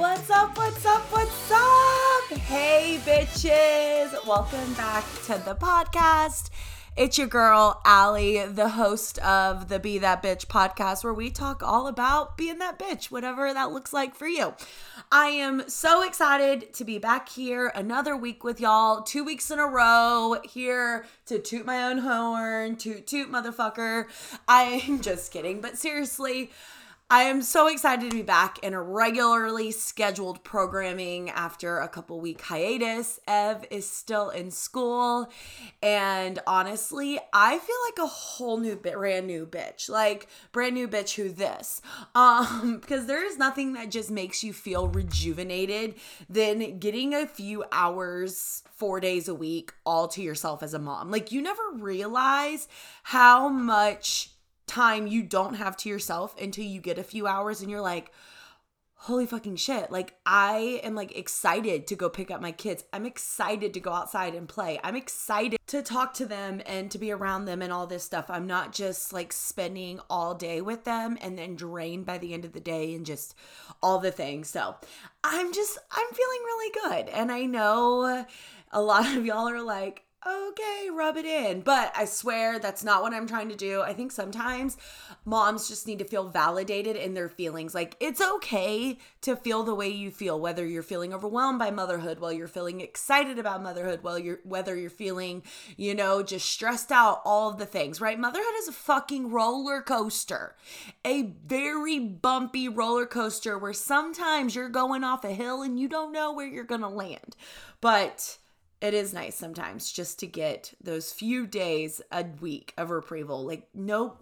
What's up? What's up? What's up? Hey, bitches. Welcome back to the podcast. It's your girl, Ally, the host of the Be That Bitch podcast, where we talk all about being that bitch, whatever that looks like for you. I am so excited to be back here another week with y'all, two weeks in a row, here to toot my own horn, toot toot motherfucker. I'm just kidding, but seriously, I am so excited to be back in a regularly scheduled programming after a couple week hiatus. Ev is still in school, and honestly, I feel like a whole new bit brand new bitch, like brand new bitch. Who this? Um, because there is nothing that just makes you feel rejuvenated than getting a few hours four days a week all to yourself as a mom. Like you never realize how much time you don't have to yourself until you get a few hours and you're like, holy fucking shit. Like, I am like excited to go pick up my kids. I'm excited to go outside and play. I'm excited to talk to them and to be around them and all this stuff. I'm not just like spending all day with them and then drained by the end of the day and just all the things. So I'm just, I'm feeling really good. And I know a lot of y'all are like, okay, rub it in. But I swear that's not what I'm trying to do. I think sometimes moms just need to feel validated in their feelings. Like it's okay to feel the way you feel, whether you're feeling overwhelmed by motherhood, while you're feeling excited about motherhood, while you're whether you're feeling, you know, just stressed out, all of the things, right? Motherhood is a fucking roller coaster. A very bumpy roller coaster where sometimes you're going off a hill and you don't know where you're gonna land. But it is nice sometimes just to get those few days a week of reprieval. Like, no,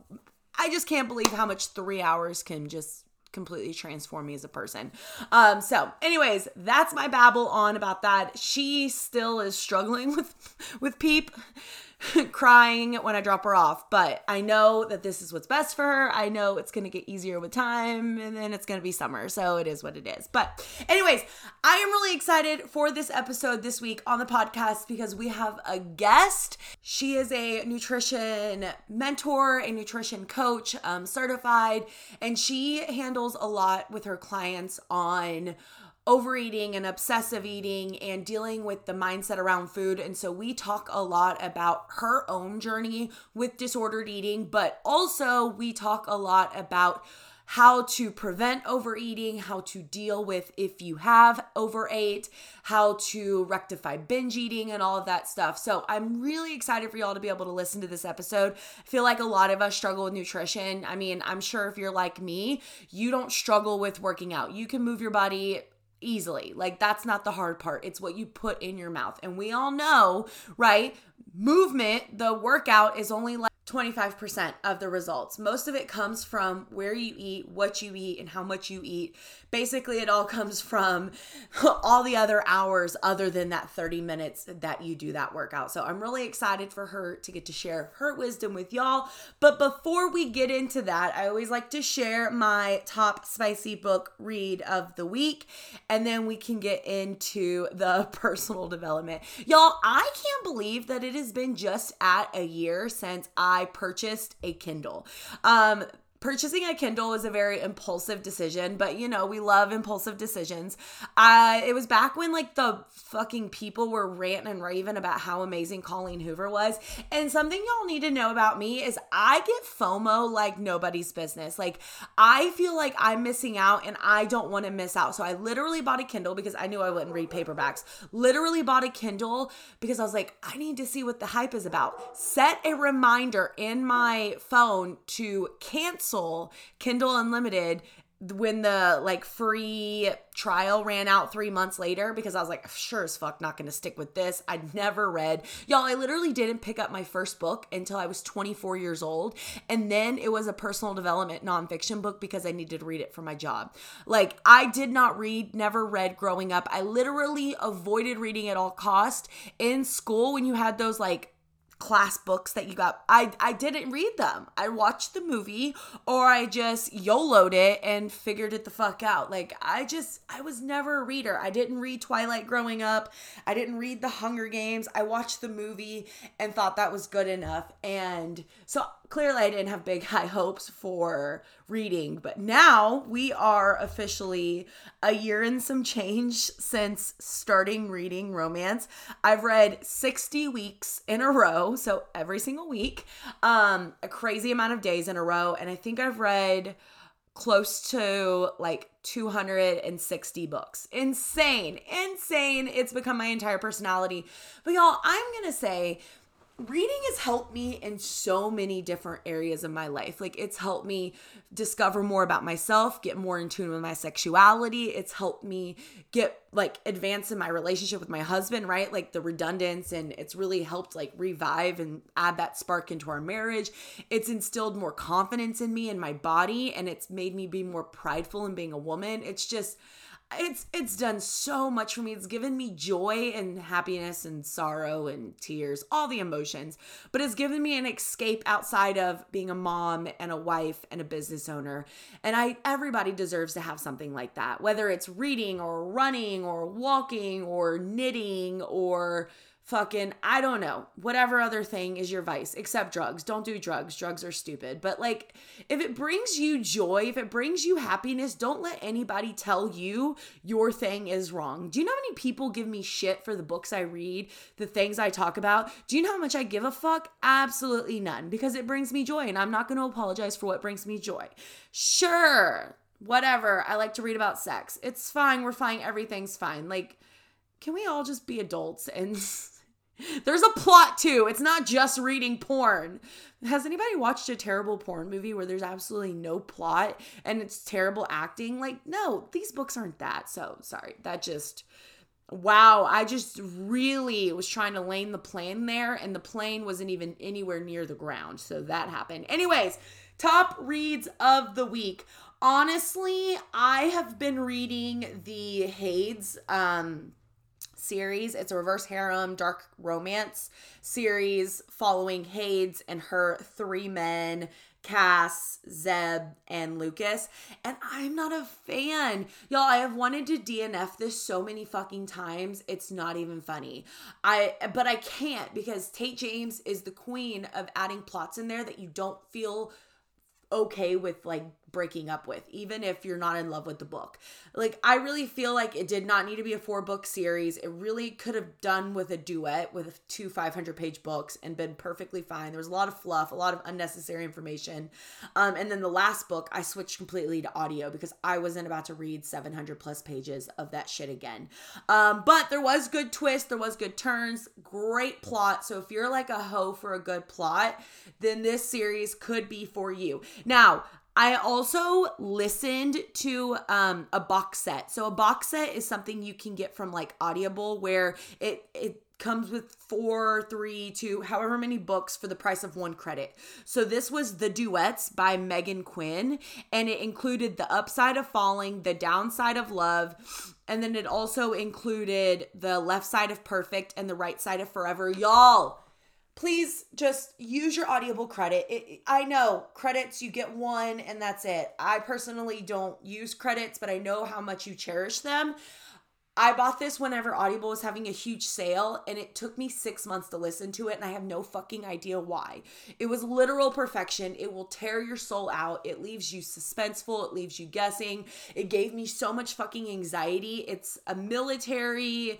I just can't believe how much three hours can just completely transform me as a person. Um so anyways, that's my babble on about that. She still is struggling with with Peep. crying when I drop her off. But I know that this is what's best for her. I know it's going to get easier with time and then it's going to be summer. So it is what it is. But, anyways, I am really excited for this episode this week on the podcast because we have a guest. She is a nutrition mentor, a nutrition coach, um, certified, and she handles a lot with her clients on overeating and obsessive eating and dealing with the mindset around food. And so we talk a lot about her own journey with disordered eating, but also we talk a lot about how to prevent overeating, how to deal with if you have overate, how to rectify binge eating, and all of that stuff. So I'm really excited for y'all to be able to listen to this episode. I feel like a lot of us struggle with nutrition. I mean, I'm sure if you're like me, you don't struggle with working out. You can move your body easily. Like that's not the hard part. It's what you put in your mouth. And we all know, right? Movement, the workout is only like 25% of the results. Most of it comes from where you eat, what you eat, and how much you eat. Basically, it all comes from all the other hours other than that 30 minutes that you do that workout. So I'm really excited for her to get to share her wisdom with y'all. But before we get into that, I always like to share my top spicy book read of the week, and then we can get into the personal development. Y'all, I can't believe that it has been just at a year since I purchased a Kindle. Um, purchasing a Kindle was a very impulsive decision, but you know, we love impulsive decisions. Uh, it was back when like the fucking people were ranting and raving about how amazing Colleen Hoover was. And something y'all need to know about me is I get FOMO like nobody's business. Like I feel like I'm missing out and I don't want to miss out. So I literally bought a Kindle because I knew I wouldn't read paperbacks. Literally bought a Kindle because I was like, I need to see what the hype is about. Set a reminder in my phone to cancel cancel Kindle Unlimited when the like free trial ran out three months later because I was like, sure as fuck not gonna stick with this. I'd never read. Y'all, I literally didn't pick up my first book until I was 24 years old. And then it was a personal development nonfiction book because I needed to read it for my job. Like, I did not read, never read growing up. I literally avoided reading at all cost in school when you had those like class books that you got. I I didn't read them. I watched the movie or I just YOLO'd it and figured it the fuck out. Like I just I was never a reader. I didn't read Twilight growing up. I didn't read The Hunger Games. I watched the movie and thought that was good enough. And so clearly I didn't have big high hopes for reading, but now we are officially a year and some change since starting reading romance. I've read 60 weeks in a row, so every single week, um, a crazy amount of days in a row, and I think I've read close to like 260 books. Insane. Insane. It's become my entire personality. But y'all, I'm going to say reading has helped me in so many different areas of my life. Like it's helped me discover more about myself, get more in tune with my sexuality. It's helped me get like advance in my relationship with my husband, right? Like the redundance and it's really helped like revive and add that spark into our marriage. It's instilled more confidence in me and my body and it's made me be more prideful in being a woman. It's just it's it's done so much for me. It's given me joy and happiness and sorrow and tears all the emotions but it's given me an escape outside of being a mom and a wife and a business owner. And i everybody deserves to have something like that whether it's reading or running or walking or knitting or fucking I don't know, whatever other thing is your vice, except drugs. Don't do drugs. Drugs are stupid. But like if it brings you joy, if it brings you happiness, don't let anybody tell you your thing is wrong. Do you know how many people give me shit for the books I read, the things I talk about? Do you know how much I give a fuck? Absolutely none because it brings me joy and I'm not going to apologize for what brings me joy. Sure. Whatever. I like to read about sex. It's fine. We're fine. Everything's fine. Like can we all just be adults and There's a plot too. It's not just reading porn. Has anybody watched a terrible porn movie where there's absolutely no plot and it's terrible acting? Like, no, these books aren't that. So, sorry. That just wow, I just really was trying to lane the plane there and the plane wasn't even anywhere near the ground. So that happened. Anyways, top reads of the week. Honestly, I have been reading the Hades um series. It's a reverse harem, dark romance series following Hades and her three men, Cass, Zed, and Lucas. And I'm not a fan. Y'all, I have wanted to DNF this so many fucking times. It's not even funny. I but I can't because Tate James is the queen of adding plots in there that you don't feel okay with like breaking up with, even if you're not in love with the book. Like, I really feel like it did not need to be a four book series. It really could have done with a duet with two 500 page books and been perfectly fine. There was a lot of fluff, a lot of unnecessary information. Um, and then the last book, I switched completely to audio because I wasn't about to read 700 plus pages of that shit again. Um, but there was good twist, there was good turns, great plot. So if you're like a hoe for a good plot, then this series could be for you. Now, I also listened to um, a box set. So a box set is something you can get from like Audible where it it comes with four, three, two, however many books for the price of one credit. So this was The Duets by Meghan Quinn, and it included The Upside of Falling, The Downside of Love, and then it also included The Left Side of Perfect and The Right Side of Forever. Y'all, please just use your audible credit. It, i know credits you get one and that's it. I personally don't use credits but i know how much you cherish them. I bought this whenever audible was having a huge sale and it took me six months to listen to it and i have no fucking idea why. It was literal perfection. It will tear your soul out. It leaves you suspenseful. It leaves you guessing. It gave me so much fucking anxiety. It's a military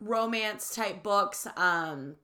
romance type books. Um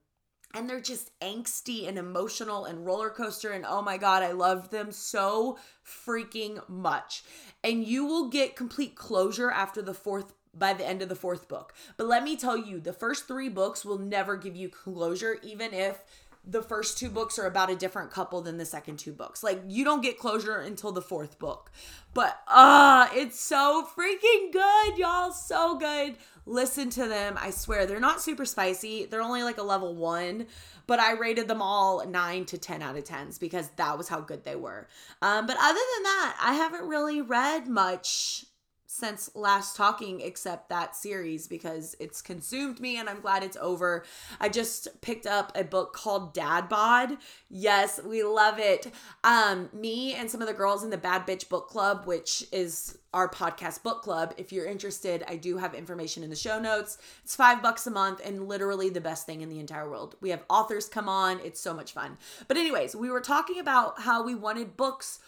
and they're just angsty and emotional and roller coaster and oh my god i love them so freaking much. And you will get complete closure after the fourth by the end of the fourth book. But let me tell you the first three books will never give you closure even if the first two books are about a different couple than the second two books. Like you don't get closure until the fourth book. But uh, it's so freaking good, y'all. So good. Listen to them. I swear they're not super spicy. They're only like a level 1, but I rated them all 9 to 10 out of 10s because that was how good they were. Um but other than that, I haven't really read much since last talking except that series because it's consumed me and I'm glad it's over. I just picked up a book called Dad Bod. Yes, we love it. Um me and some of the girls in the Bad Bitch Book Club, which is our podcast book club. If you're interested, I do have information in the show notes. It's 5 bucks a month and literally the best thing in the entire world. We have authors come on. It's so much fun. But anyways, we were talking about how we wanted books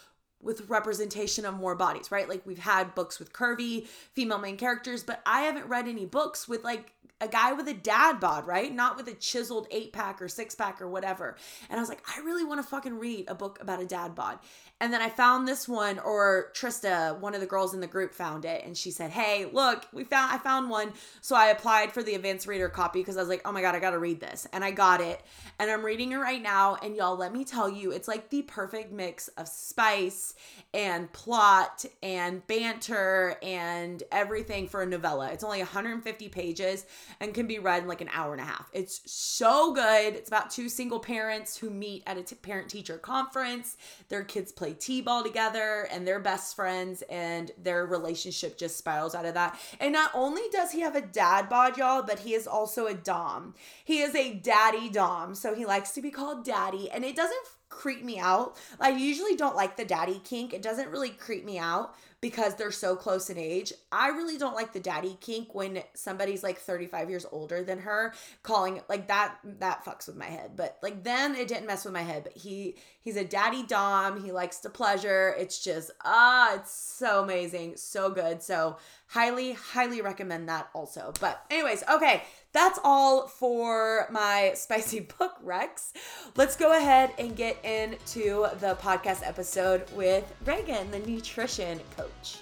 with representation of more bodies, right? Like we've had books with curvy female main characters, but I haven't read any books with like a guy with a dad bod, right? Not with a chiseled eight pack or six pack or whatever. And I was like, I really want to fucking read a book about a dad bod. And then I found this one, or Trista, one of the girls in the group, found it, and she said, "Hey, look, we found I found one." So I applied for the advanced reader copy because I was like, "Oh my god, I gotta read this," and I got it, and I'm reading it right now. And y'all, let me tell you, it's like the perfect mix of spice and plot and banter and everything for a novella. It's only 150 pages and can be read in like an hour and a half. It's so good. It's about two single parents who meet at a t- parent teacher conference. Their kids play play t-ball together and they're best friends and their relationship just spirals out of that. And not only does he have a dad bod, y'all, but he is also a dom. He is a daddy dom. So he likes to be called daddy and it doesn't creep me out. I usually don't like the daddy kink. It doesn't really creep me out because they're so close in age. I really don't like the daddy kink when somebody's like 35 years older than her calling like that that fucks with my head. But like then it didn't mess with my head, but he he's a daddy dom. He likes to pleasure. It's just ah, it's so amazing, so good. So highly highly recommend that also. But anyways, okay, that's all for my spicy book recs. Let's go ahead and get into the podcast episode with Reagan, the nutrition coach.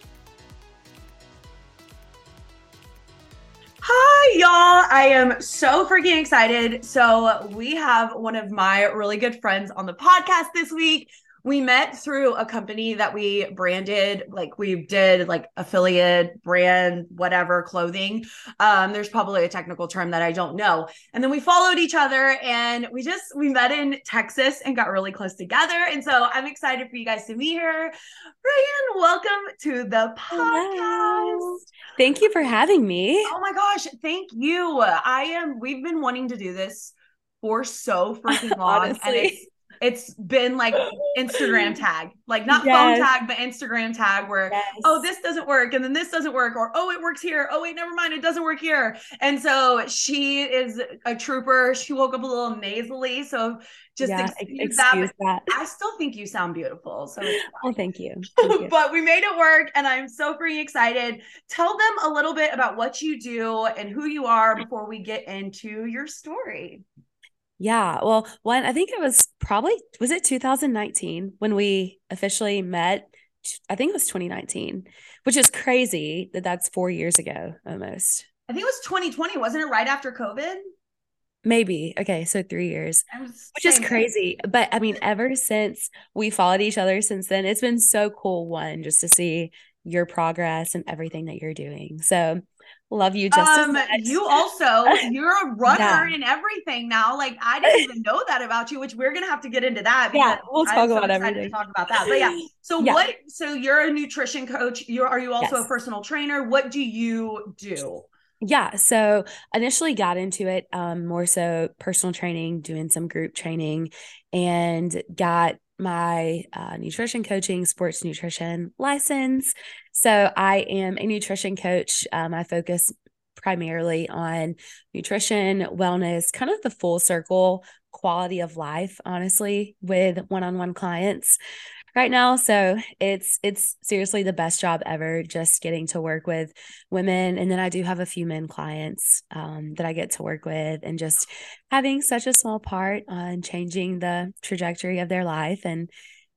Hi, y'all. I am so freaking excited. So, we have one of my really good friends on the podcast this week we met through a company that we branded like we did like affiliate brand whatever clothing. Um there's probably a technical term that i don't know. And then we followed each other and we just we met in texas and got really close together. And so i'm excited for you guys to meet her ryan welcome to the podcast. Hello. thank you for having me. Oh my gosh thank you. I am we've been wanting to do this for so freaking long and it's it's been like Instagram tag, like not yes. phone tag, but Instagram tag where, yes. oh, this doesn't work. And then this doesn't work. Or, oh, it works here. Oh, wait, never mind. It doesn't work here. And so she is a trooper. She woke up a little nasally. So just yeah, excuse, that, that. I still think you sound beautiful. So, oh, thank you. Thank you. but we made it work and I'm so freaking excited. Tell them a little bit about what you do and who you are before we get into your story. Yeah. Well, one, I think it was probably, was it 2019 when we officially met? I think it was 2019, which is crazy that that's four years ago almost. I think it was 2020. Wasn't it right after COVID? Maybe. Okay. So three years, which is crazy. But I mean, ever since we followed each other since then, it's been so cool. One, just to see your progress and everything that you're doing. So Love you just um, You also, you're a runner yeah. and everything now. Like I didn't even know that about you, which we're gonna have to get into that. Yeah, we'll talk I'm about so everything. To talk about that. But yeah. So yeah. what? So you're a nutrition coach. You are you also yes. a personal trainer? What do you do? Yeah. So initially got into it um, more so personal training, doing some group training, and got my uh, nutrition coaching, sports nutrition license. So I am a nutrition coach. Um, I focus primarily on nutrition, wellness, kind of the full circle quality of life, honestly, with one on one clients right now. So it's it's seriously the best job ever just getting to work with women. And then i do have a few men clients um, that i get to work with and just having such a small part on changing the trajectory of their life and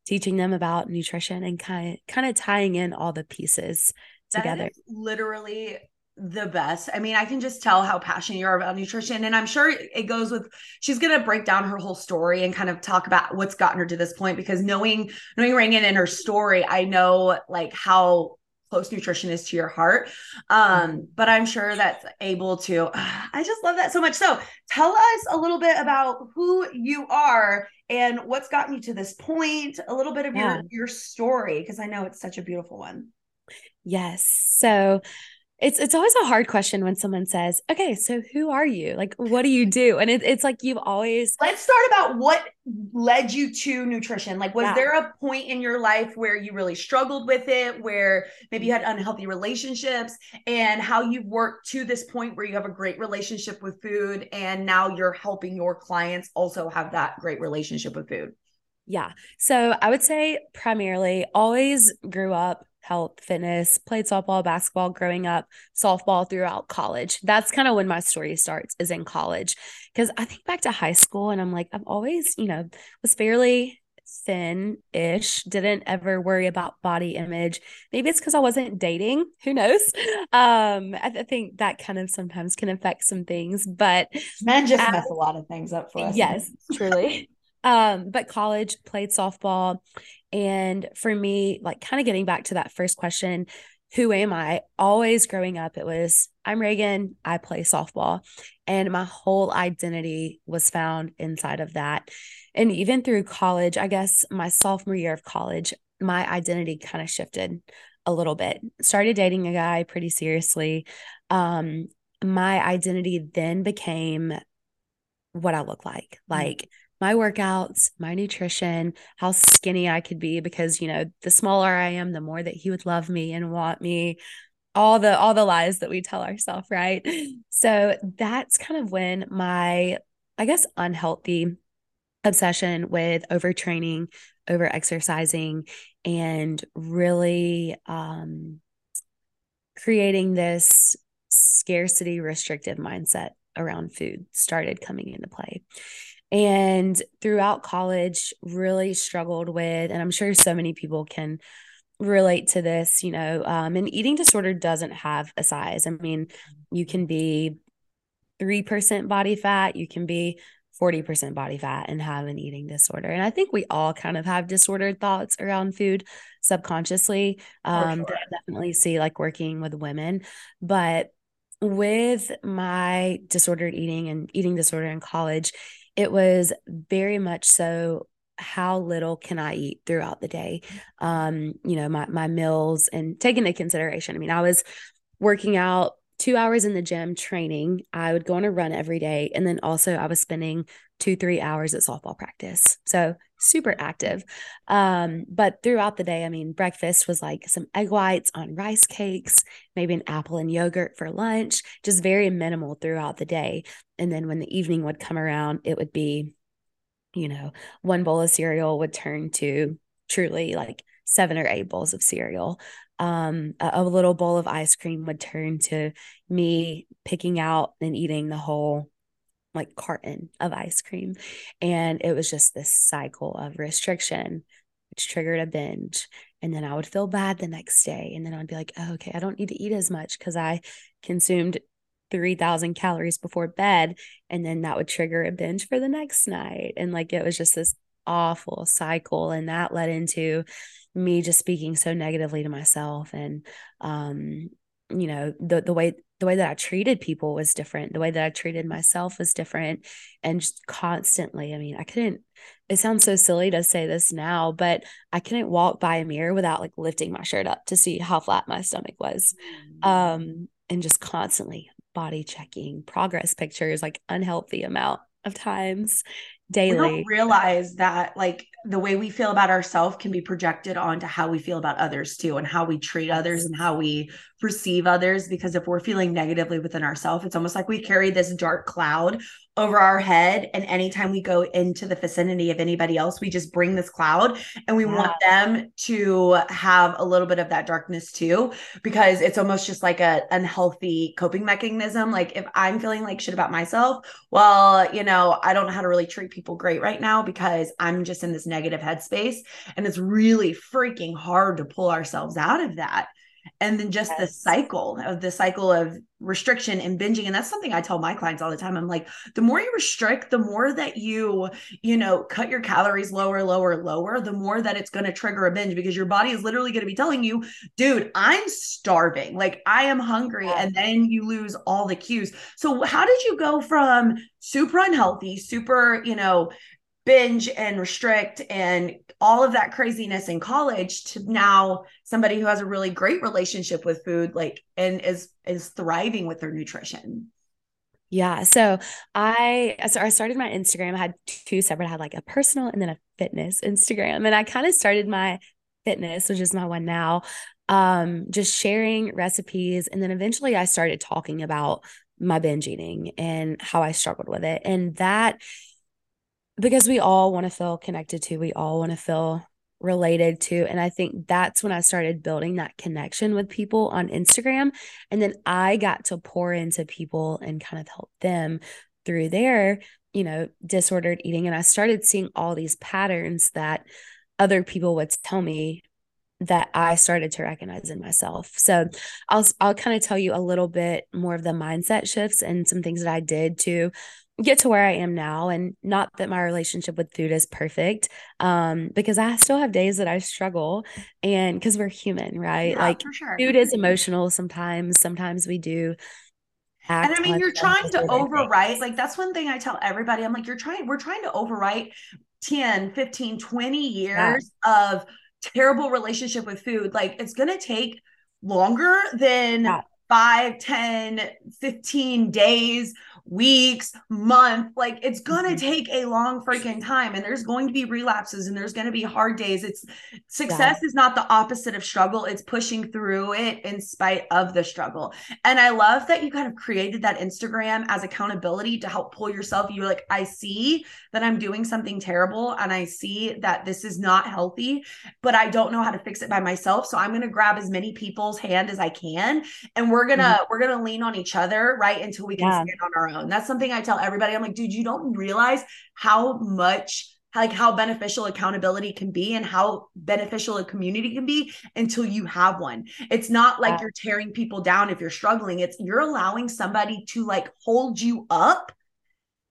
teaching them about nutrition and kind kind of tying in all the pieces together. literally the best. I mean, I can just tell how passionate you are about nutrition. And I'm sure it goes with she's gonna break down her whole story and kind of talk about what's gotten her to this point because knowing knowing Reagan and her story, I know like how close nutrition is to your heart. Um, but I'm sure that's able to I just love that so much. So tell us a little bit about who you are and what's gotten you to this point, a little bit of yeah. your your story, because I know it's such a beautiful one. Yes. So it's it's always a hard question when someone says, "Okay, so who are you? Like, what do you do?" And it, it's like you've always. Let's start about what led you to nutrition. Like, was yeah. there a point in your life where you really struggled with it, where maybe you had unhealthy relationships, and how you've worked to this point where you have a great relationship with food, and now you're helping your clients also have that great relationship with food? Yeah. So I would say primarily always grew up health, fitness, played softball, basketball growing up, softball throughout college. That's kind of when my story starts is in college. Cause I think back to high school and I'm like, I've always, you know, was fairly thin ish, didn't ever worry about body image. Maybe it's because I wasn't dating. Who knows? Um, I, th- think that kind of sometimes can affect some things, but men just mess a lot of things up for us. Yes, truly. Um, but college played softball. And for me, like kind of getting back to that first question, who am I? Always growing up, it was I'm Reagan, I play softball. And my whole identity was found inside of that. And even through college, I guess my sophomore year of college, my identity kind of shifted a little bit. Started dating a guy pretty seriously. Um, my identity then became what I look like. Mm. Like my workouts, my nutrition, how skinny I could be because, you know, the smaller I am, the more that he would love me and want me. All the all the lies that we tell ourselves, right? So that's kind of when my I guess unhealthy obsession with overtraining, over exercising and really um creating this scarcity restrictive mindset around food started coming into play and throughout college really struggled with and i'm sure so many people can relate to this you know um, an eating disorder doesn't have a size. I mean you can be 3% body fat you can be 40% body fat and have an eating disorder. And i think we all kind of have disordered thoughts around food subconsciously. Um sure. definitely see like working with women. But with my disordered eating and eating disorder in college it was very much so how little can I eat throughout the day? Um, you know, my my meals and taking into consideration. I mean, I was working out two hours in the gym training. I would go on a run every day. And then also I was spending two, three hours at softball practice. So super active. Um, but throughout the day, I mean, breakfast was like some egg whites on rice cakes, maybe an apple and yogurt for lunch, just very minimal throughout the day. And then when the evening would come around, it would be, you know, one bowl of cereal would turn to truly like seven or eight bowls of cereal. Um, a, a little bowl of ice cream would turn to me picking out and eating the whole like carton of ice cream. And it was just this cycle of restriction, which triggered a binge. And then I would feel bad the next day. And then I'd be like, oh, okay, I don't need to eat as much because I consumed 3,000 calories before bed. And then that would trigger a binge for the next night. And like it was just this awful cycle. And that led into me just speaking so negatively to myself and um you know the the way the way that I treated people was different. The way that I treated myself was different. And just constantly, I mean, I couldn't, it sounds so silly to say this now, but I couldn't walk by a mirror without like lifting my shirt up to see how flat my stomach was. Mm-hmm. Um, and just constantly body checking, progress pictures, like unhealthy amount of times daily. We don't realize that like the way we feel about ourselves can be projected onto how we feel about others too and how we treat others and how we perceive others because if we're feeling negatively within ourselves it's almost like we carry this dark cloud over our head and anytime we go into the vicinity of anybody else we just bring this cloud and we yeah. want them to have a little bit of that darkness too because it's almost just like a unhealthy coping mechanism like if i'm feeling like shit about myself well you know i don't know how to really treat people great right now because i'm just in this negative headspace and it's really freaking hard to pull ourselves out of that and then just yes. the cycle of the cycle of restriction and binging. And that's something i tell my clients all the time. I'm like the more you restrict the more that you you know cut your calories lower lower lower the more that it's going to trigger a binge because your body is literally going to be telling you dude i'm starving. Like i am hungry. And then you lose all the cues. So how did you go from super unhealthy super you know binge and restrict and all of that craziness in college to now somebody who has a really great relationship with food like and is is thriving with their nutrition yeah. So I so I started my Instagram. I had two separate. I had like a personal and then a fitness Instagram. And I kind of started my fitness, which is my one now, um, just sharing recipes. And then eventually I started talking about my binge eating and how I struggled with it. And that because we all want to feel connected to, we all want to feel related to. And I think that's when I started building that connection with people on Instagram. And then I got to pour into people and kind of help them through their, you know, disordered eating. And I started seeing all these patterns that other people would tell me that I started to recognize in myself. So I'll I'll kind of tell you a little bit more of the mindset shifts and some things that I did to get to where I am now and not that my relationship with food is perfect um because I still have days that I struggle and cuz we're human right yeah, like sure. food is emotional sometimes sometimes we do and I mean you're trying to overwrite like that's one thing I tell everybody I'm like you're trying we're trying to overwrite 10 15 20 years yeah. of terrible relationship with food like it's going to take longer than yeah. 5 10 15 days weeks, month. Like it's going to mm-hmm. take a long freaking time and there's going to be relapses and there's going to be hard days. It's success yeah. is not the opposite of struggle. It's pushing through it in spite of the struggle. And I love that you kind of created that Instagram as accountability to help pull yourself. You're like, I see that I'm doing something terrible and I see that this is not healthy, but I don't know how to fix it by myself. So I'm going to grab as many people's hand as I can and we're going to mm-hmm. we're going to lean on each other, right? Until we can yeah. stand on our own. And that's something I tell everybody. I'm like, dude, you don't realize how much like how beneficial accountability can be and how beneficial a community can be until you have one. It's not like yeah. you're tearing people down if you're struggling. It's you're allowing somebody to like hold you up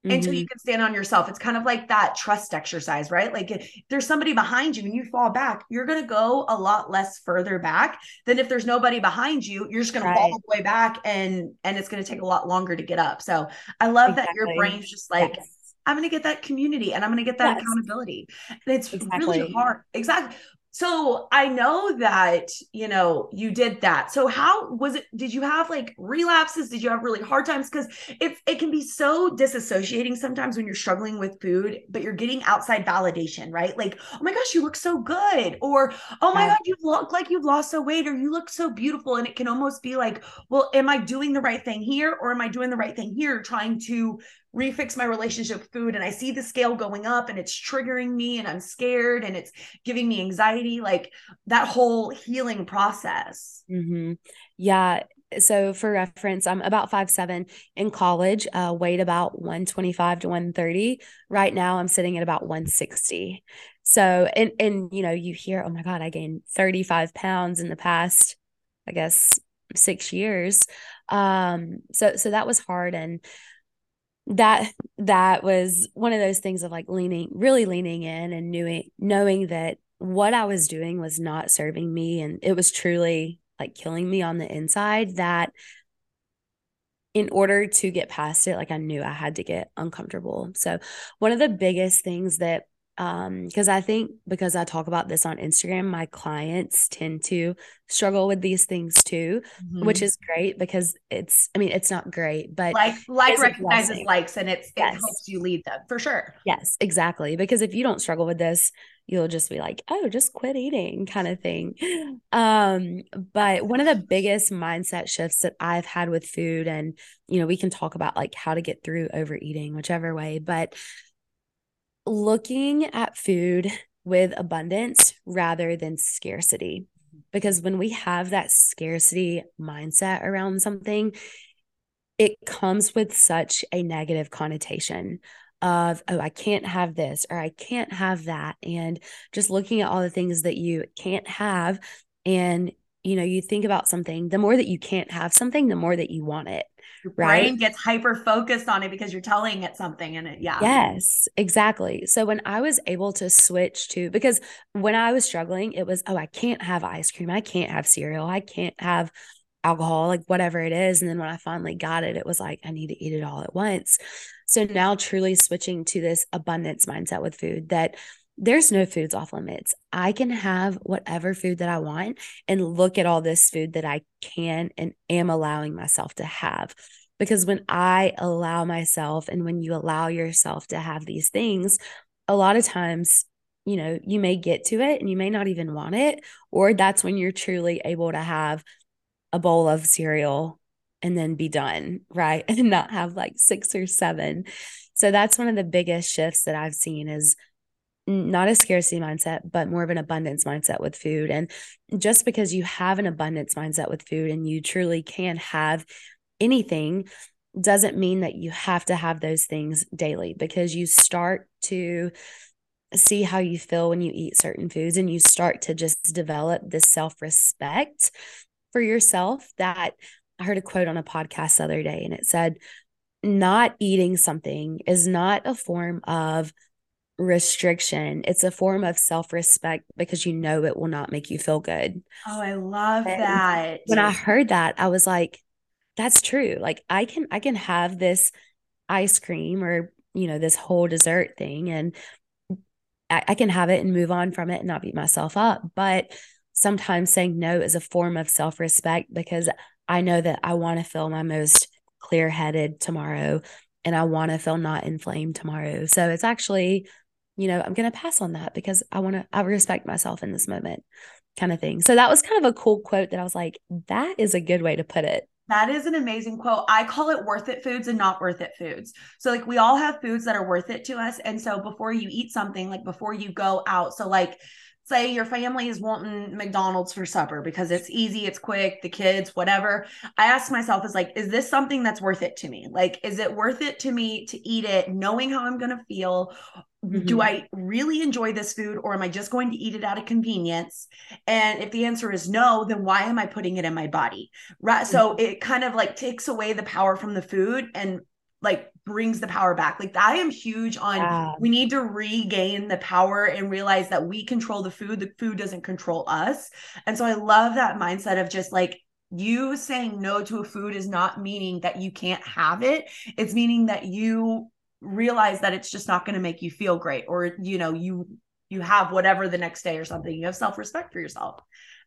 mm-hmm. until you mm-hmm. can stand on yourself. It's kind of like that trust exercise, right? Like if there's somebody behind you and you fall back, you're going to go a lot less further back than if there's nobody behind you. You're just going right. to fall all the way back and and it's going to take a lot longer to get up. So I love exactly. that your brain's just like yes. I'm going to get that community and I'm going to get that yes. accountability. And it's exactly. really hard. Exactly. So I know that, you know, you did that. So how was it? Did you have like relapses? Did you have really hard times? Because it, it can be so disassociating sometimes when you're struggling with food, but you're getting outside validation, right? Like, oh my gosh, you look so good. Or, oh my God, you look like you've lost so weight or you look so beautiful. And it can almost be like, well, am I doing the right thing here? Or am I doing the right thing here? Trying to refix my relationship with food and I see the scale going up and it's triggering me and I'm scared and it's giving me anxiety, like that whole healing process. Mm-hmm. Yeah. So for reference, I'm about five seven in college, uh, weighed about 125 to 130. Right now I'm sitting at about 160. So and and you know, you hear, oh my God, I gained 35 pounds in the past, I guess six years. Um, so so that was hard. And that that was one of those things of like leaning really leaning in and knowing knowing that what I was doing was not serving me and it was truly like killing me on the inside that in order to get past it like I knew I had to get uncomfortable. So one of the biggest things that um because i think because i talk about this on instagram my clients tend to struggle with these things too mm-hmm. which is great because it's i mean it's not great but like like recognizes likes and it's yes. it helps you lead them for sure yes exactly because if you don't struggle with this you'll just be like oh just quit eating kind of thing um but one of the biggest mindset shifts that i've had with food and you know we can talk about like how to get through overeating whichever way but looking at food with abundance rather than scarcity. Mm-hmm. Because when we have that scarcity mindset around something, it comes with such a negative connotation of, oh, I can't have this or I can't have that. And just looking at all the things that you can't have. And, you know, you think about something, the more that you can't have something, the more that you want it. Your right? brain gets hyper focused on it because you're telling it something and it, yeah. Yes, exactly. So when I was able to switch to, because when I was struggling, it was, oh, I can't have ice cream. I can't have cereal. I can't have alcohol, like whatever it is. And then when I finally got it, it was like, I need to eat it all at once. So now truly switching to this abundance mindset with food that there's no foods off limits. I can have whatever food that I want and look at all this food that I can and am allowing myself to have. Because when I allow myself and when you allow yourself to have these things, a lot of times, you know, you may get to it and you may not even want it, or that's when you're truly able to have a bowl of cereal and then be done, right? And not have like six or seven. So that's one of the biggest shifts that I've seen is not a scarcity mindset, but more of an abundance mindset with food. And just because you have an abundance mindset with food and you truly can have anything doesn't mean that you have to have those things daily because you start to see how you feel when you eat certain foods and you start to just develop this self respect for yourself that I heard a quote on a podcast the other day and it said, not eating something is not a form of restriction. It's a form of self respect because you know it will not make you feel good. Oh, I love and that. When I heard that, I was like, that's true. Like I can I can have this ice cream or you know this whole dessert thing and I, I can have it and move on from it and not beat myself up. But sometimes saying no is a form of self respect because I know that I want to feel my most clear headed tomorrow and I want to feel not inflamed tomorrow. So it's actually, you know, I'm going to pass on that because I want to, I respect myself in this moment kind of thing. So that was kind of a cool quote that I was like, that is a good way to put it. That is an amazing quote. I call it worth it foods and not worth it foods. So, like, we all have foods that are worth it to us. And so, before you eat something, like before you go out, so like, say your family is wanting McDonald's for supper because it's easy, it's quick, the kids, whatever. I ask myself, is like, is this something that's worth it to me? Like, is it worth it to me to eat it knowing how I'm going to feel? Mm-hmm. Do I really enjoy this food or am I just going to eat it out of convenience? And if the answer is no, then why am I putting it in my body? Right. So mm-hmm. it kind of like takes away the power from the food and like brings the power back. Like I am huge on yeah. we need to regain the power and realize that we control the food, the food doesn't control us. And so I love that mindset of just like you saying no to a food is not meaning that you can't have it. It's meaning that you realize that it's just not going to make you feel great or you know, you you have whatever the next day or something. You have self-respect for yourself.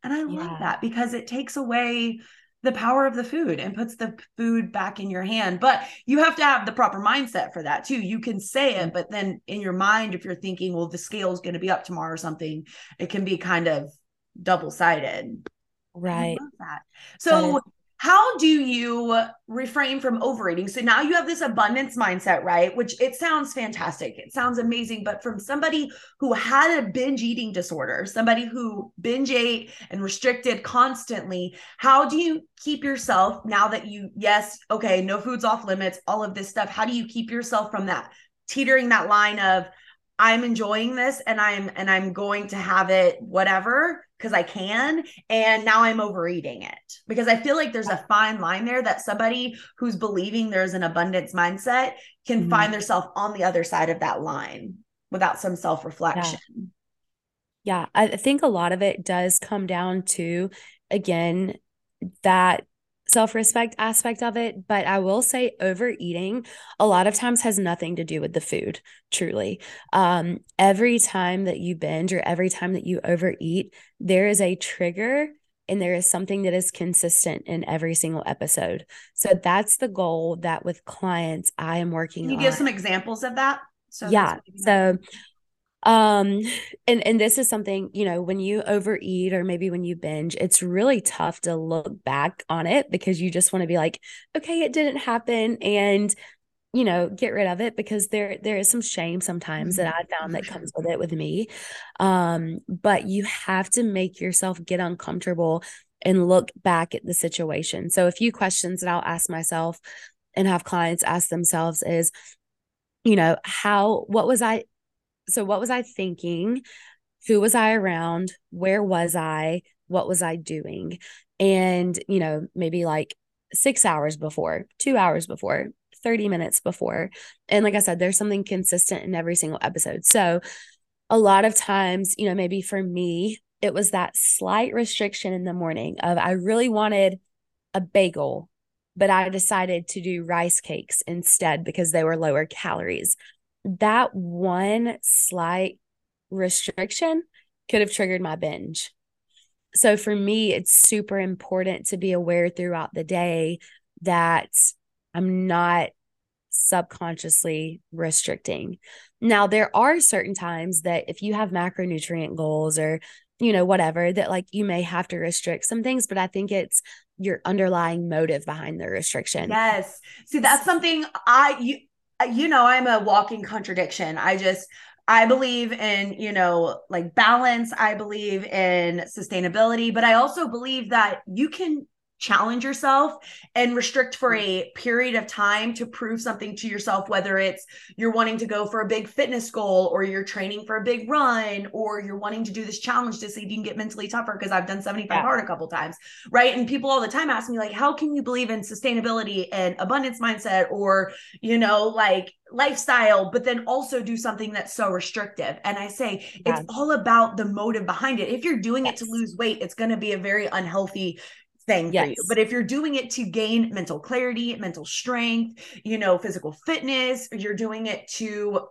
And I love that because it takes away the power of the food and puts the food back in your hand. But you have to have the proper mindset for that too. You can say it, but then in your mind, if you're thinking, well, the scale is going to be up tomorrow or something, it can be kind of double sided. Right. that. So how do you refrain from overeating? So now you have this abundance mindset right? Which it sounds fantastic. It sounds amazing. But from somebody who had a binge eating disorder somebody who binge ate and restricted constantly how do you keep yourself now that you yes okay no foods off limits all of this stuff how do you keep yourself from that teetering that line of i'm enjoying this and i'm and i'm going to have it whatever because I can. And now I'm overeating it because I feel like there's a fine line there that somebody who's believing there's an abundance mindset can mm-hmm. find themselves on the other side of that line without some self reflection. Yeah. yeah. I think a lot of it does come down to, again, that self respect aspect of it. But I will say overeating a lot of times has nothing to do with the food, truly. Um, every time that you binge or every time that you overeat, there is a trigger and there is something that is consistent in every single episode. So that's the goal that with clients I am working Can you on. give some examples of that? So yeah. So um and and this is something you know when you overeat or maybe when you binge it's really tough to look back on it because you just want to be like okay it didn't happen and you know get rid of it because there there is some shame sometimes that i found that comes with it with me. Um but you have to make yourself get uncomfortable and look back at the situation. So a few questions that i'll ask myself and have clients ask themselves is you know how what was i so what was I thinking? Who was I around? Where was I? What was I doing? And, you know, maybe like six hours before, two hours before, 30 minutes before. And like I said, there's something consistent in every single episode. So a lot of times, you know, maybe for me, it was that slight restriction in the morning of I really wanted a bagel, but I decided to do rice cakes instead because they were lower calories that one slight restriction could have triggered my binge. So for me, it's super important to be aware throughout the day that I'm not subconsciously restricting. Now, there are certain times that if you have macronutrient goals or, you know, whatever, that like you may have to restrict some things, but I think it's your underlying motive behind the restriction. Yes. See, that's something I, you, you know, I'm a walking contradiction. I just, I believe in, you know, like balance. I believe in sustainability, but I also believe that you can challenge yourself and restrict for mm. a period of time to prove something to yourself whether it's you're wanting to go for a big fitness goal or you're training for a big run or you're wanting to do this challenge to see if you can get mentally tougher because I've done 75 yeah. hard a couple times right? And people all the time ask me like how can you believe in sustainability and abundance mindset or you know like lifestyle but then also do something that's so restrictive? And i say it's all about the motive behind it. If you're doing yes. it to lose weight it's going to be a very unhealthy thing yes. for you. But if you're doing it to gain mental clarity, mental strength, you know, physical fitness, you're doing it to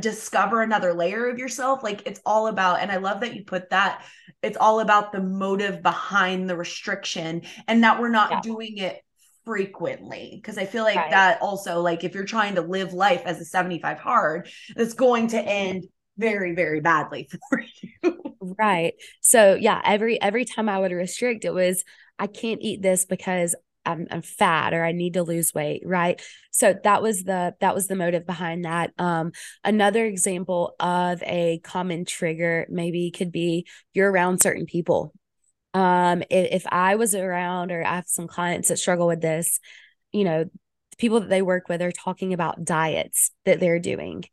discover another layer of yourself, like it's all about, and I love that you put that, it's all about the motive behind the restriction and that we're not yeah. doing it frequently because i feel like right. that also like if you're trying to live life as a 75 hard that's going to mm-hmm. end very very badly for you right so yeah every every time i would restrict it was I can't eat this because I'm, I'm fat or I need to lose weight, right? So that was the that was the motive behind that. Um, another example of a common trigger maybe could be you're around certain people. Um, if, if I was around or I have some clients that struggle with this, you know, people that they work with are talking about diets that they're doing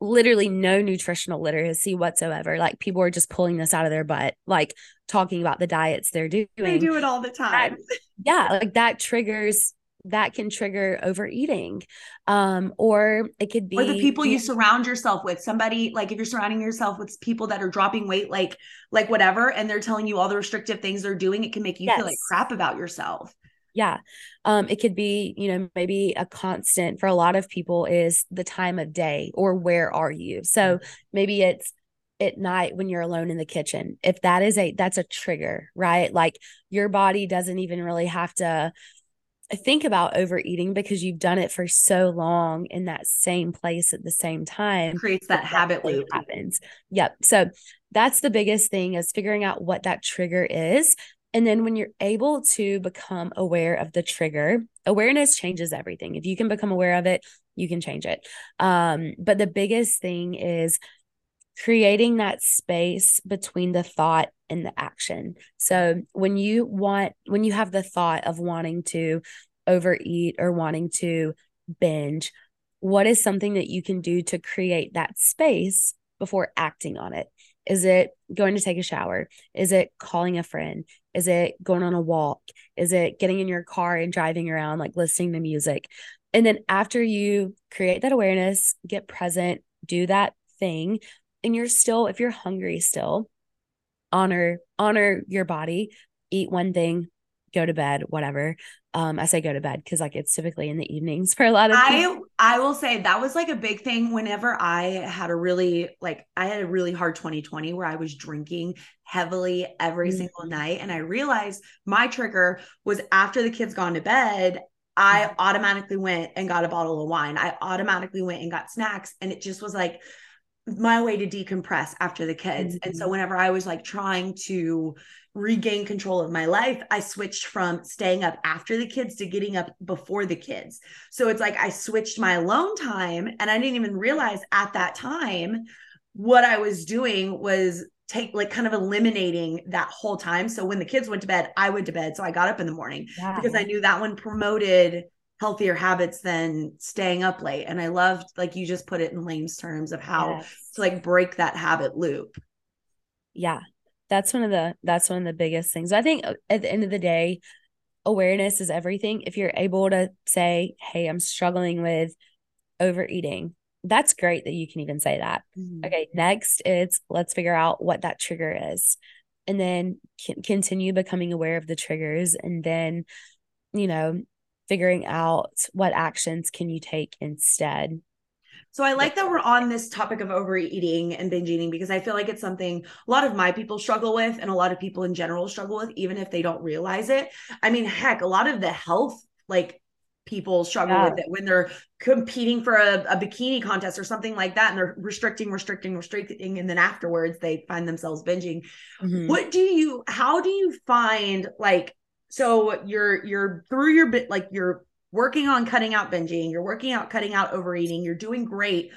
literally no nutritional literacy whatsoever. Like people are just pulling this out of their butt, like talking about the diets they're doing. They do it all the time. That, yeah, like that triggers that can trigger overeating. Um, or it could be or the people you surround yourself with. Somebody like if you're surrounding yourself with people that are dropping weight, like like whatever, and they're telling you all the restrictive things they're doing, it can make you yes. feel like crap about yourself yeah. Um it could be you know maybe a constant for a lot of people is the time of day or where are you? So mm-hmm. maybe it's at night when you're alone in the kitchen. If that is a that's a trigger right? Like your body doesn't even really have to think about overeating because you've done it for so long in that same place at the same time creates that, that habit loop. happens. Yep. So that's the biggest thing is figuring out what that trigger is and then when you're able to become aware of the trigger, awareness changes everything. If you can become aware of it, you can change it. Um, but the biggest thing is creating that space between the thought and the action. So when you want, when you have the thought of wanting to overeat or wanting to binge, what is something that you can do to create that space before acting on it? Is it going to take a shower? Is it calling a friend? Is it going on a walk? Is it getting in your car and driving around, like listening to music? And then after you create that awareness, get present, do that thing, and you're still, if you're hungry still, honor honor your body, eat one thing, go to bed, whatever. Um, I say go to bed because like it's typically in the evenings for a lot of people. I I will say that was like a big thing whenever I had a really like I had a really hard 2020 where I was drinking heavily every mm-hmm. single night. And I realized my trigger was after the kids gone to bed, I mm-hmm. automatically went and got a bottle of wine. I automatically went and got snacks. And it just was like my way to decompress after the kids. Mm-hmm. And so mm-hmm. whenever I was like trying to regain control of my life, I switched from staying up after the kids to getting up before the kids. So it's like I switched my alone time and I didn't even realize at that time what I was doing was take like kind of eliminating that whole time. So when the kids went to bed, I went to bed. So I got up in the morning yeah. because I knew that one promoted healthier habits than staying up late. And I loved, like you just put it in layman's terms of how yes. to like break that habit loop. Yeah. That's one of the that's one of the biggest things. I think uh, at the end of the day, awareness is everything. If you're able to say, "Hey, I'm struggling with overeating." That's great that you can even say that. Mm-hmm. Okay, next it's let's figure out what that trigger is. And then continue becoming aware of the triggers and then you know figuring out what actions can you take instead So I like that we're on this topic of overeating and binge eating because I feel like it's something a lot of my people struggle with and a lot of people in general struggle with, even if they don't realize it. I mean, heck, a lot of the health like people struggle yeah. with it when they're competing for a, a, bikini contest or something like that and they're restricting restricting restricting and then afterwards they find themselves binging mm-hmm. what do you how do you find like so you're you're through your bit like you're working on cutting out binging you're working out cutting out overeating you're doing great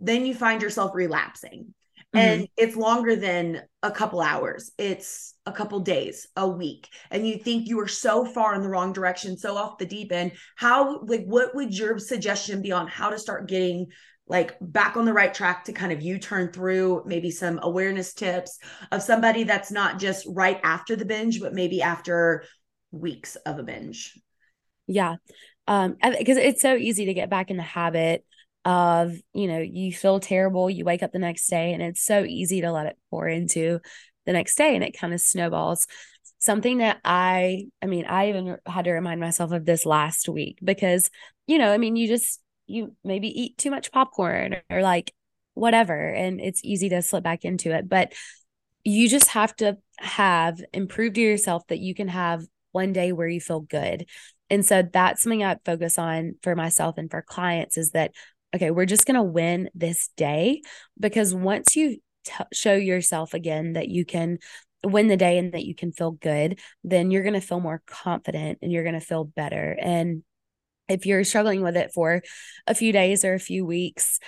then you find yourself relapsing. And mm-hmm. it's longer than a couple hours. It's a couple days a week. And you think you are so far in the wrong direction so off the deep end. How like what would your suggestion be on how to start getting like back on the right track to kind of you turn through maybe some awareness tips of somebody that's not just right after the binge but maybe after weeks of a binge. Yeah. Um because it's so easy to get back in the habit of you know you feel terrible you wake up the next day and it's so easy to let it pour into the next day and it kind of snowballs. Something that i i mean i even had to remind myself of this last week because you know i mean you just you maybe eat too much popcorn or, like whatever and it's easy to slip back into it. But you just have to have improved to yourself that you can have one day where you feel good and so that's something I focus on for myself and for clients is that okay, we're just going to win this day because once you t- show yourself again that you can win the day and that you can feel good, then you're going to feel more confident and you're going to feel better. And if you're struggling with it for a few days or a few weeks,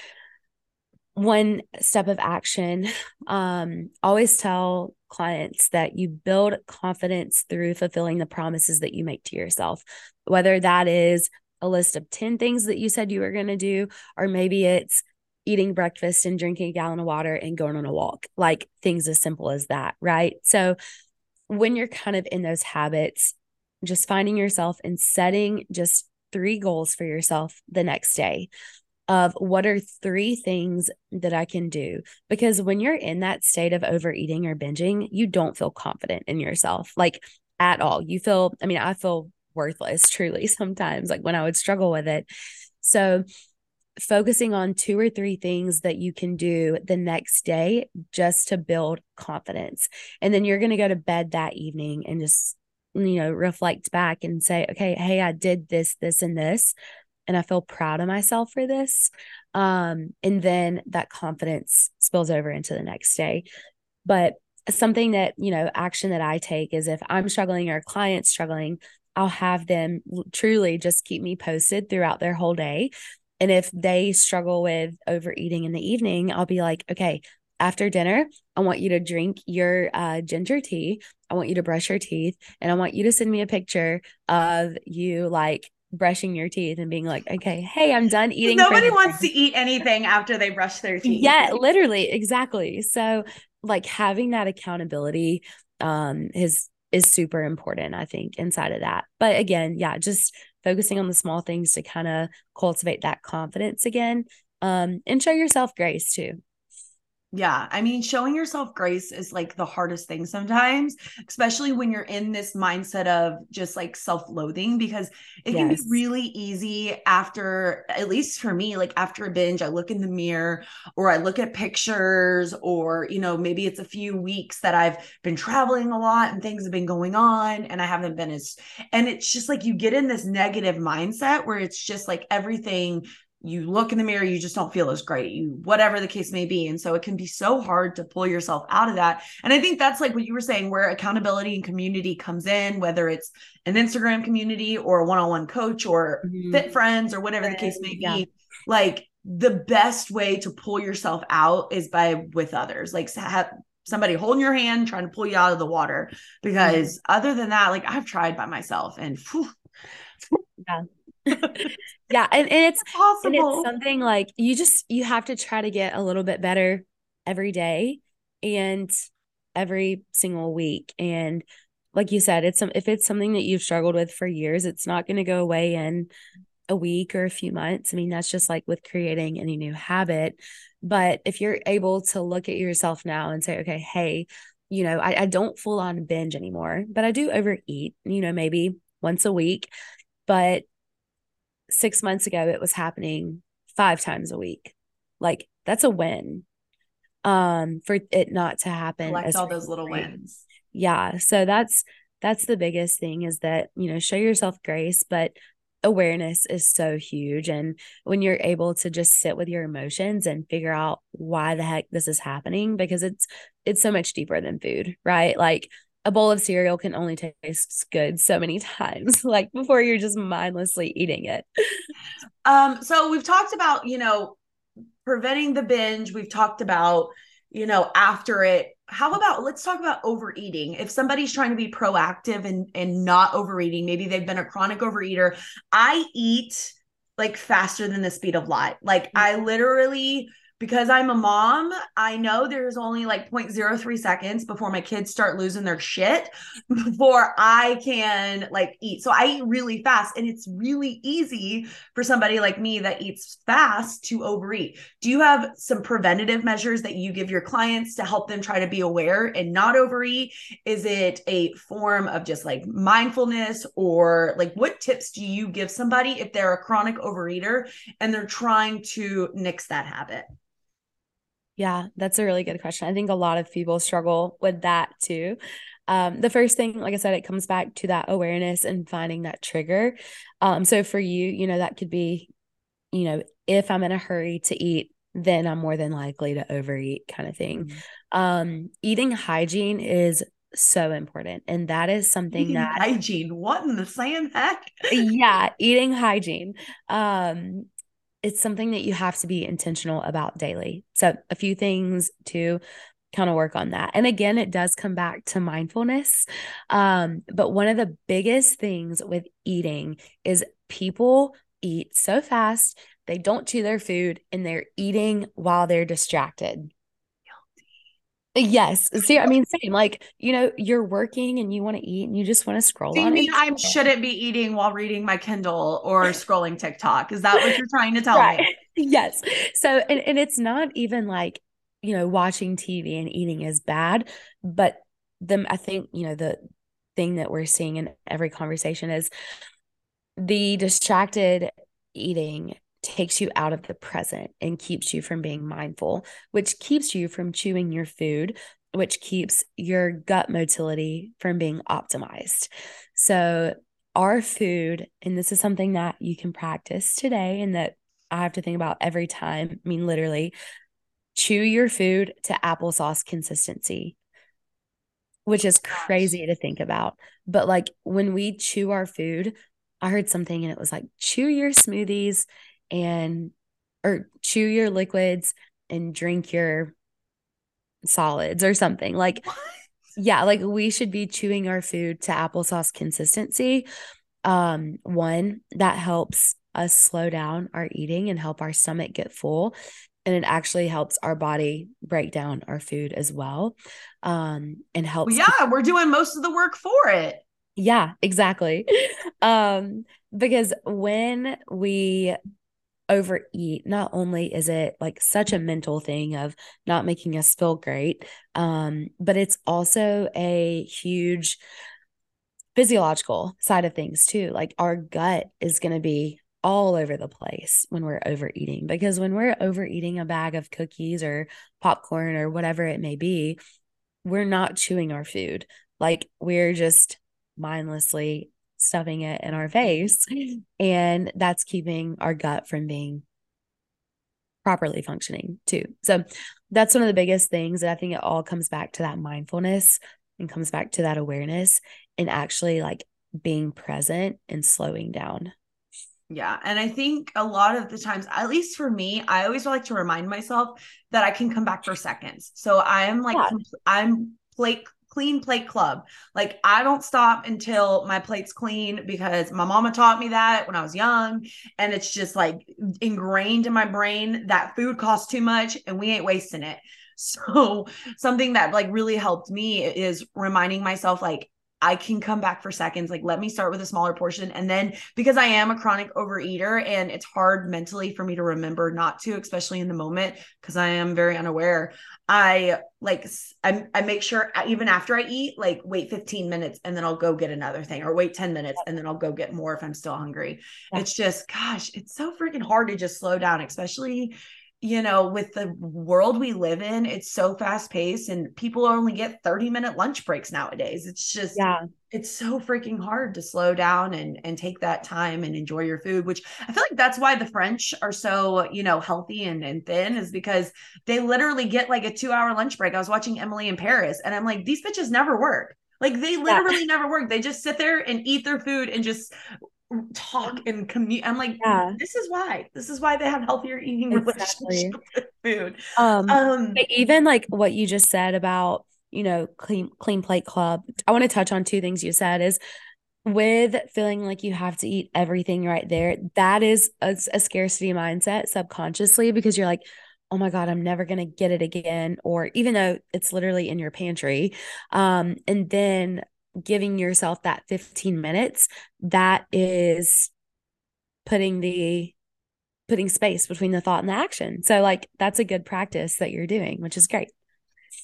one step of action um always tell clients that you build confidence through fulfilling the promises that you make to yourself whether that is a list of 10 things that you said you were going to do, or maybe it's eating breakfast and drinking a gallon of water and going on a walk, like things as simple as that. Right. So when you're kind of in those habits, just finding yourself and setting just three goals for yourself the next day of what are three things that I can do. Because when you're in that state of overeating or binging, you don't feel confident in yourself, like at all. You feel, I mean, I feel worthless, truly, sometimes, like when I would struggle with it. So, focusing on two or three things that you can do the next day just to build confidence. And then you're going to go to bed that evening and just, you know, reflect back and say, okay, hey, I did this, this, and this. And I feel proud of myself for this. Um, and then that confidence spills over into the next day. But something that, you know, action that I take is if I'm struggling or a client's struggling, I'll have them truly just keep me posted throughout their whole day. And if they struggle with overeating in the evening, I'll be like, okay, after dinner, I want you to drink your uh, ginger tea. I want you to brush your teeth. And I want you to send me a picture of you like brushing your teeth and being like, okay, hey, I'm done eating. Nobody wants to eat anything after they brush their teeth. Yeah, literally. Exactly. So, like having that accountability um, is is super important, I think, inside of that. But again, yeah, just focusing on the small things to kind of cultivate that confidence again um, and show yourself grace too. Yeah. I mean, showing yourself grace is like the hardest thing sometimes, especially when you're in this mindset of just like self loathing, because it yes. can be really easy after, at least for me, like after a binge, I look in the mirror or I look at pictures, or, you know, maybe it's a few weeks that I've been traveling a lot and things have been going on and I haven't been as, and it's just like you get in this negative mindset where it's just like everything you look in the mirror you just don't feel as great you whatever the case may be. And so it can be so hard to pull yourself out of that. And i think that's like what you were saying where accountability and community comes in whether it's an instagram community or a one-on-one coach or mm-hmm. fit friends or whatever the case may be. yeah. like the best way to pull yourself out is by with others. Like have somebody holding your hand trying to pull you out of the water. Because mm-hmm. other than that like i've tried by myself and whew, yeah yeah and, and it's possible and it's something like you just you have to try to get a little bit better every day and every single week. And like you said it's some if it's something that you've struggled with for years it's not going to go away in a week or a few months. I mean that's just like with creating any new habit. But if you're able to look at yourself now and say okay hey you know I, I don't full on binge anymore but i do overeat you know maybe once a week. But six months ago, it was happening five times a week. like that's a win um for it not to happen collect all those little wins. Yeah so that's that's the biggest thing is that you know show yourself grace but awareness is so huge. And when you're able to just sit with your emotions and figure out why the heck this is happening because it's it's so much deeper than food right? Like a bowl of cereal can only taste good so many times like before you're just mindlessly eating it. Um so we've talked about you know preventing the binge. We've talked about you know after it. How about let's talk about overeating. If somebody's trying to be proactive and and not overeating maybe they've been a chronic overeater. I eat like faster than the speed of light. Like i mm-hmm. literally because I'm a mom, I know there's only like 0.03 seconds before my kids start losing their shit before I can like eat. So I eat really fast and it's really easy for somebody like me that eats fast to overeat. Do you have some preventative measures that you give your clients to help them try to be aware and not overeat? Is it a form of just like mindfulness or like what tips do you give somebody if they're a chronic overeater and they're trying to nix that habit? Yeah, that's a really good question. I think a lot of people struggle with that too. Um, the first thing, like I said, it comes back to that awareness and finding that trigger. Um, so for you, you know, that could be, you know, if I'm in a hurry to eat, then I'm more than likely to overeat, kind of thing. Mm-hmm. Um, eating hygiene is so important. And that is something eating that hygiene, what in the same heck? yeah, eating hygiene. Um, it's something that you have to be intentional about daily. So, a few things to kind of work on that. And again, it does come back to mindfulness. Um, but one of the biggest things with eating is people eat so fast, they don't chew their food, and they're eating while they're distracted. Yes. See, I mean, same. Like, you know, you're working and you want to eat and you just want to scroll See, on. I shouldn't be eating while reading my Kindle or scrolling TikTok. Is that what you're trying to tell right. me? Yes. So, and, and it's not even like, you know, watching TV and eating is bad, but the, I think, you know, the thing that we're seeing in every conversation is the distracted eating takes you out of the present and keeps you from being mindful, which keeps you from chewing your food, which keeps your gut motility from being optimized. So, our food, and this is something that you can practice today and that I have to think about every time. I mean, literally, chew your food to applesauce consistency, which is crazy to think about. But like when we chew our food, I heard something and it was like, chew your smoothies and or chew your liquids and drink your solids or something. Like what? yeah like we should be chewing our food to applesauce consistency. Um one that helps us slow down our eating and help our stomach get full and it actually helps our body break down our food as well um and helps well, yeah we're doing most of the work for it. Yeah exactly. Um because when we overeat, not only is it like such a mental thing of not making us feel great, um, but it's also a huge physiological side of things too. Like our gut is going to be all over the place when we're overeating because when we're overeating a bag of cookies or popcorn or whatever it may be, we're not chewing our food. Like we're just mindlessly stuffing it in our face. And that's keeping our gut from being properly functioning too. So that's one of the biggest things. And I think it all comes back to that mindfulness and comes back to that awareness and actually like being present and slowing down. Yeah. And I think a lot of the times, at least for me, I always like to remind myself that I can come back for seconds. So I'm like, yeah. I'm plate clean plate club. Like I don't stop until my plate's clean because my mama taught me that when I was young. And it's just like ingrained in my brain that food costs too much and we ain't wasting it. So something that like really helped me is reminding myself like I can come back for seconds. Like, let me start with a smaller portion. And then because I am a chronic overeater and it's hard mentally for me to remember not to, especially in the moment, because I am very unaware, I like, I, I make sure even after I eat, like, wait 15 minutes and then I'll go get another thing or wait 10 minutes and then I'll go get more if I'm still hungry. Yeah. It's just, gosh, it's so freaking hard to just slow down, especially you know, with the world we live in, it's so fast paced and people only get 30 minute lunch breaks nowadays. It's just, yeah, it's so freaking hard to slow down and, and take that time and enjoy your food, which I feel like that's why the French are so, you know, healthy and, and thin is because they literally get like a two hour lunch break. I was watching Emily in Paris and I'm like, these bitches never work. Like they literally yeah. never work. They just sit there and eat their food and just talk and commute. I'm like, yeah. this is why. This is why they have healthier eating exactly. food. Um, um even like what you just said about, you know, clean clean plate club. I want to touch on two things you said is with feeling like you have to eat everything right there, that is a, a scarcity mindset subconsciously because you're like, oh my god i'm never going to get it again or even though it's literally in your pantry um and then giving yourself that 15 minutes that is putting the putting space between the thought and the action. So like that's a good practice that you're doing which is great.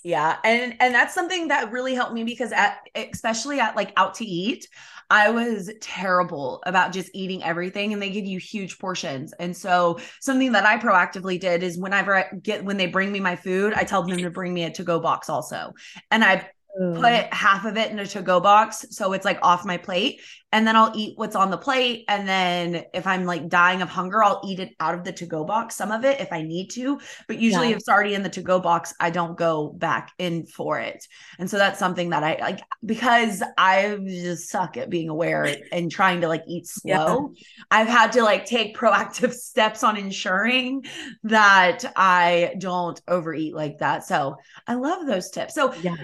Yeah and and that's something that really helped me because at especially at like out to eat i was terrible about just eating everything and they give you huge portions. And so something that i proactively did is whenever i get when they bring me my food i tell them to bring me a to go box also. And i put half of it in a to go box so it's like off my plate and then I'll eat what's on the plate and then if I'm like dying of hunger I'll eat it out of the to go box some of it if I need to but usually yeah. if it's already in the to go box I don't go back in for it and so that's something that I like because I just suck at being aware and trying to like eat slow yeah. I've had to like take proactive steps on ensuring that I don't overeat like that so I love those tips so yeah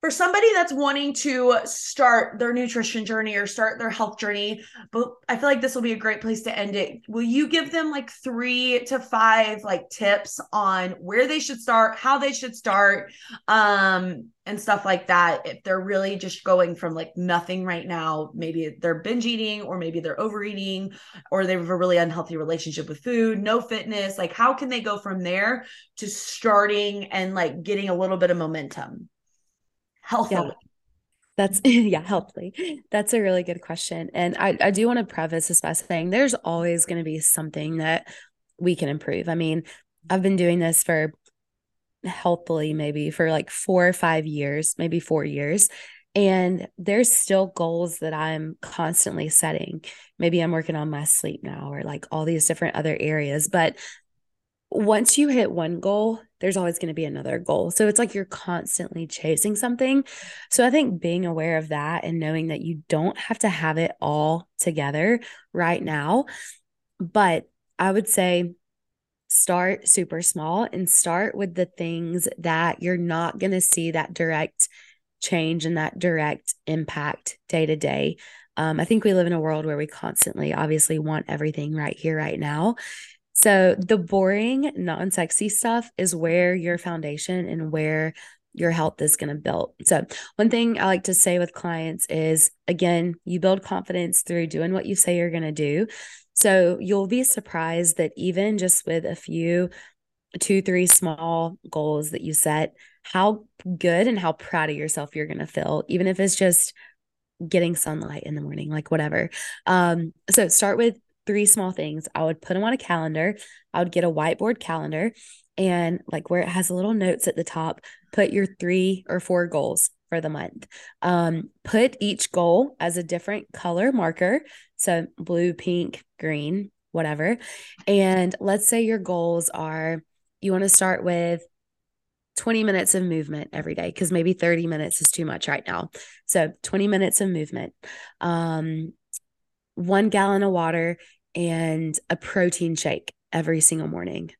for somebody that's wanting to start their nutrition journey or start their health journey, but I feel like this will be a great place to end it. Will you give them like three to five like tips on where they should start, how they should start, um, and stuff like that? If they're really just going from like nothing right now, maybe they're binge eating, or maybe they're overeating, or they have a really unhealthy relationship with food, no fitness. Like, how can they go from there to starting and like getting a little bit of momentum? Healthily? Yeah. That's yeah, healthily. That's a really good question. And I, I do want to preface this by saying there's always going to be something that we can improve. I mean, I've been doing this for healthily maybe for like four or five years, maybe four years. And there's still goals that I'm constantly setting. Maybe I'm working on my sleep now or like all these different other areas. But once you hit one goal, there's always going to be another goal. So it's like you're constantly chasing something. So I think being aware of that and knowing that you don't have to have it all together right now. But I would say start super small and start with the things that you're not going to see that direct change and that direct impact day to day. Um, I think we live in a world where we constantly obviously want everything right here, right now. So the boring, non sexy stuff is where your foundation and where your health is going to build. So, one thing I like to say with clients is again, you build confidence through doing what you say you're going to do. So, you'll be surprised that even just with a few, two, three small goals that you set, how good and how proud of yourself you're going to feel, even if it's just getting sunlight in the morning, like whatever. Um, so, start with three small things. I would put them on a calendar. I would get a whiteboard calendar and like where it has little notes at the top, put your three or four goals for the month. Um, put each goal as a different color marker. So blue, pink, green, whatever. And let's say your goals are you want to start with 20 minutes of movement every day because maybe 30 minutes is too much right now. So 20 minutes of movement. Um, one gallon of water and a protein shake every single morning.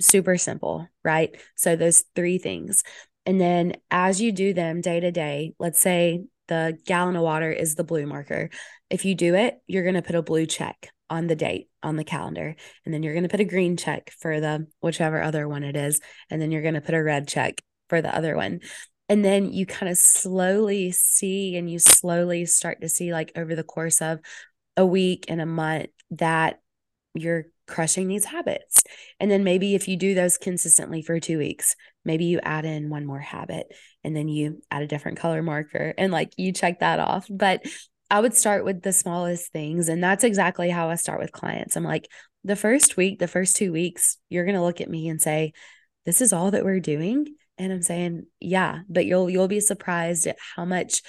Super simple, right? So, those three things. And then as you do them day to day, let's say the gallon of water is the blue marker. If you do it, you're going to put a blue check on the date on the calendar. And then you're going to put a green check for the whichever other one it is. And then you're going to put a red check for the other one. And then you kind of slowly see and you slowly start to see, like over the course of a week and a month, that you're crushing these habits. And then maybe if you do those consistently for two weeks, maybe you add in one more habit and then you add a different color marker and like you check that off. But I would start with the smallest things. And that's exactly how I start with clients. I'm like, the first week, the first two weeks, you're going to look at me and say, this is all that we're doing. And I'm saying, yeah, but you'll, you'll be surprised at how much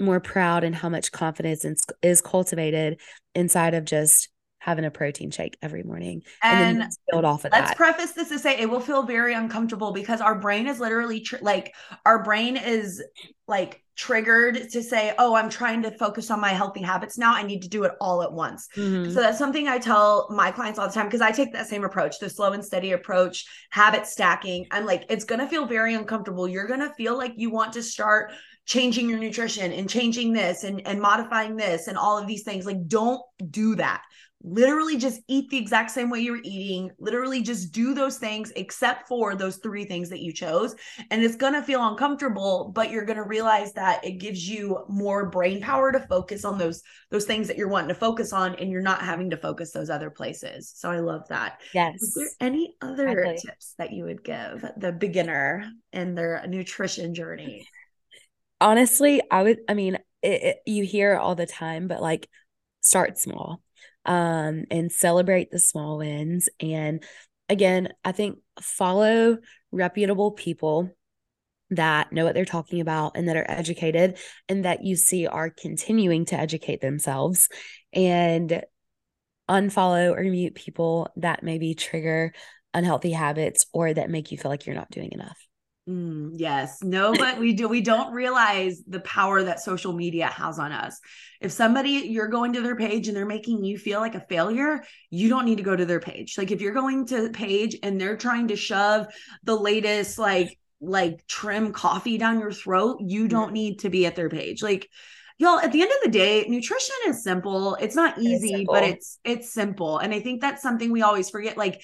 more proud and how much confidence is cultivated inside of just having a protein shake every morning and, and then build off of let's that. preface this to say it will feel very uncomfortable because our brain is literally tr- like our brain is like triggered to say oh i'm trying to focus on my healthy habits now i need to do it all at once mm-hmm. so that's something i tell my clients all the time because i take that same approach the slow and steady approach habit stacking i'm like it's going to feel very uncomfortable you're going to feel like you want to start changing your nutrition and changing this and, and modifying this and all of these things. Like don't do that. Literally just eat the exact same way you're eating. Literally just do those things except for those three things that you chose. And it's going to feel uncomfortable but you're going to realize that it gives you more brain power to focus on those those things that you're wanting to focus on and you're not having to focus those other places. So i love that. Yes is there any other exactly. tips that you would give the beginner in their nutrition journey honestly i would i mean it, it, you hear all the time but like start small um, and celebrate the small wins. And again, I think follow reputable people that know what they're talking about and that are educated and that you see are continuing to educate themselves and unfollow or mute people that maybe trigger unhealthy habits or that make you feel like you're not doing enough. Mm, yes. No, but we do we don't realize the power that social media has on us. If somebody you're going to their page and they're making you feel like a failure, you don't need to go to their page. Like if you're going to page and they're trying to shove the latest like like trim coffee down your throat, you don't need to be at their page. Like y'all at the end of the day nutrition is simple it's not easy it's but it's it's simple and i think that's something we always forget like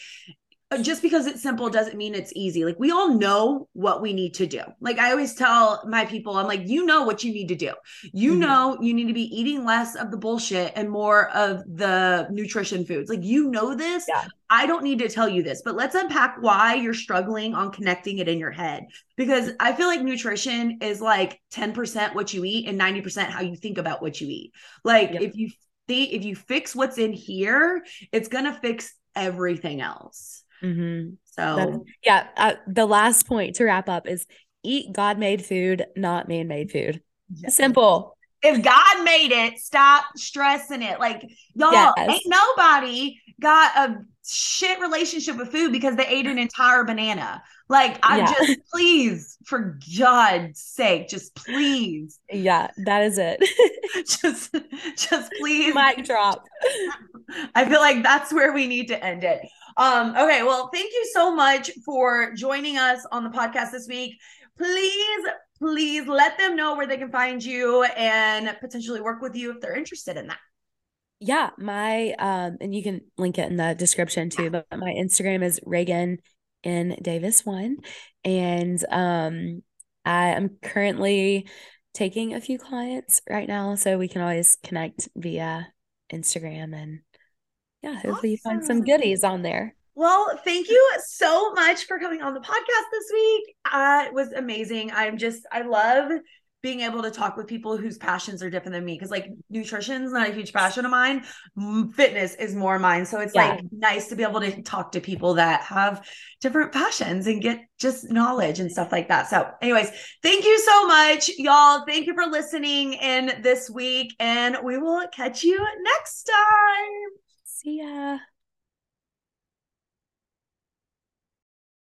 just because it's simple doesn't mean it's easy. Like we all know what we need to do. Like I always tell my people, I'm like, you know what you need to do. You mm-hmm. know you need to be eating less of the bullshit and more of the nutrition foods. Like you know this. Yeah. I don't need to tell you this, but let's unpack why you're struggling on connecting it in your head. Because I feel like nutrition is like 10% what you eat and 90% how you think about what you eat. Like yep. if you think if you fix what's in here, it's gonna fix everything else. Mm-hmm. So, yeah, uh, the last point to wrap up is eat God made food, not man made food. Yes. Simple. If God made it, stop stressing it. Like, y'all, yes. ain't nobody got a shit relationship with food because they ate an entire banana. Like, I yeah. just, please, for God's sake, just please. Yeah, that is it. just, just please. Mic drop. I feel like that's where we need to end it. Um, okay, well, thank you so much for joining us on the podcast this week. Please, please let them know where they can find you and potentially work with you if they're interested in that. Yeah, my um, and you can link it in the description too. But my Instagram is Reagan in Davis one, and um, I am currently taking a few clients right now, so we can always connect via Instagram and yeah, hopefully awesome. you find some goodies on there. Well, thank you so much for coming on the podcast this week. Uh, it was amazing. I'm just, I love being able to talk with people whose passions are different than me because like nutrition is not a huge passion of mine fitness is more mine so it's yeah. like nice to be able to talk to people that have different passions and get just knowledge and stuff like that so anyways thank you so much y'all thank you for listening in this week and we will catch you next time See ya.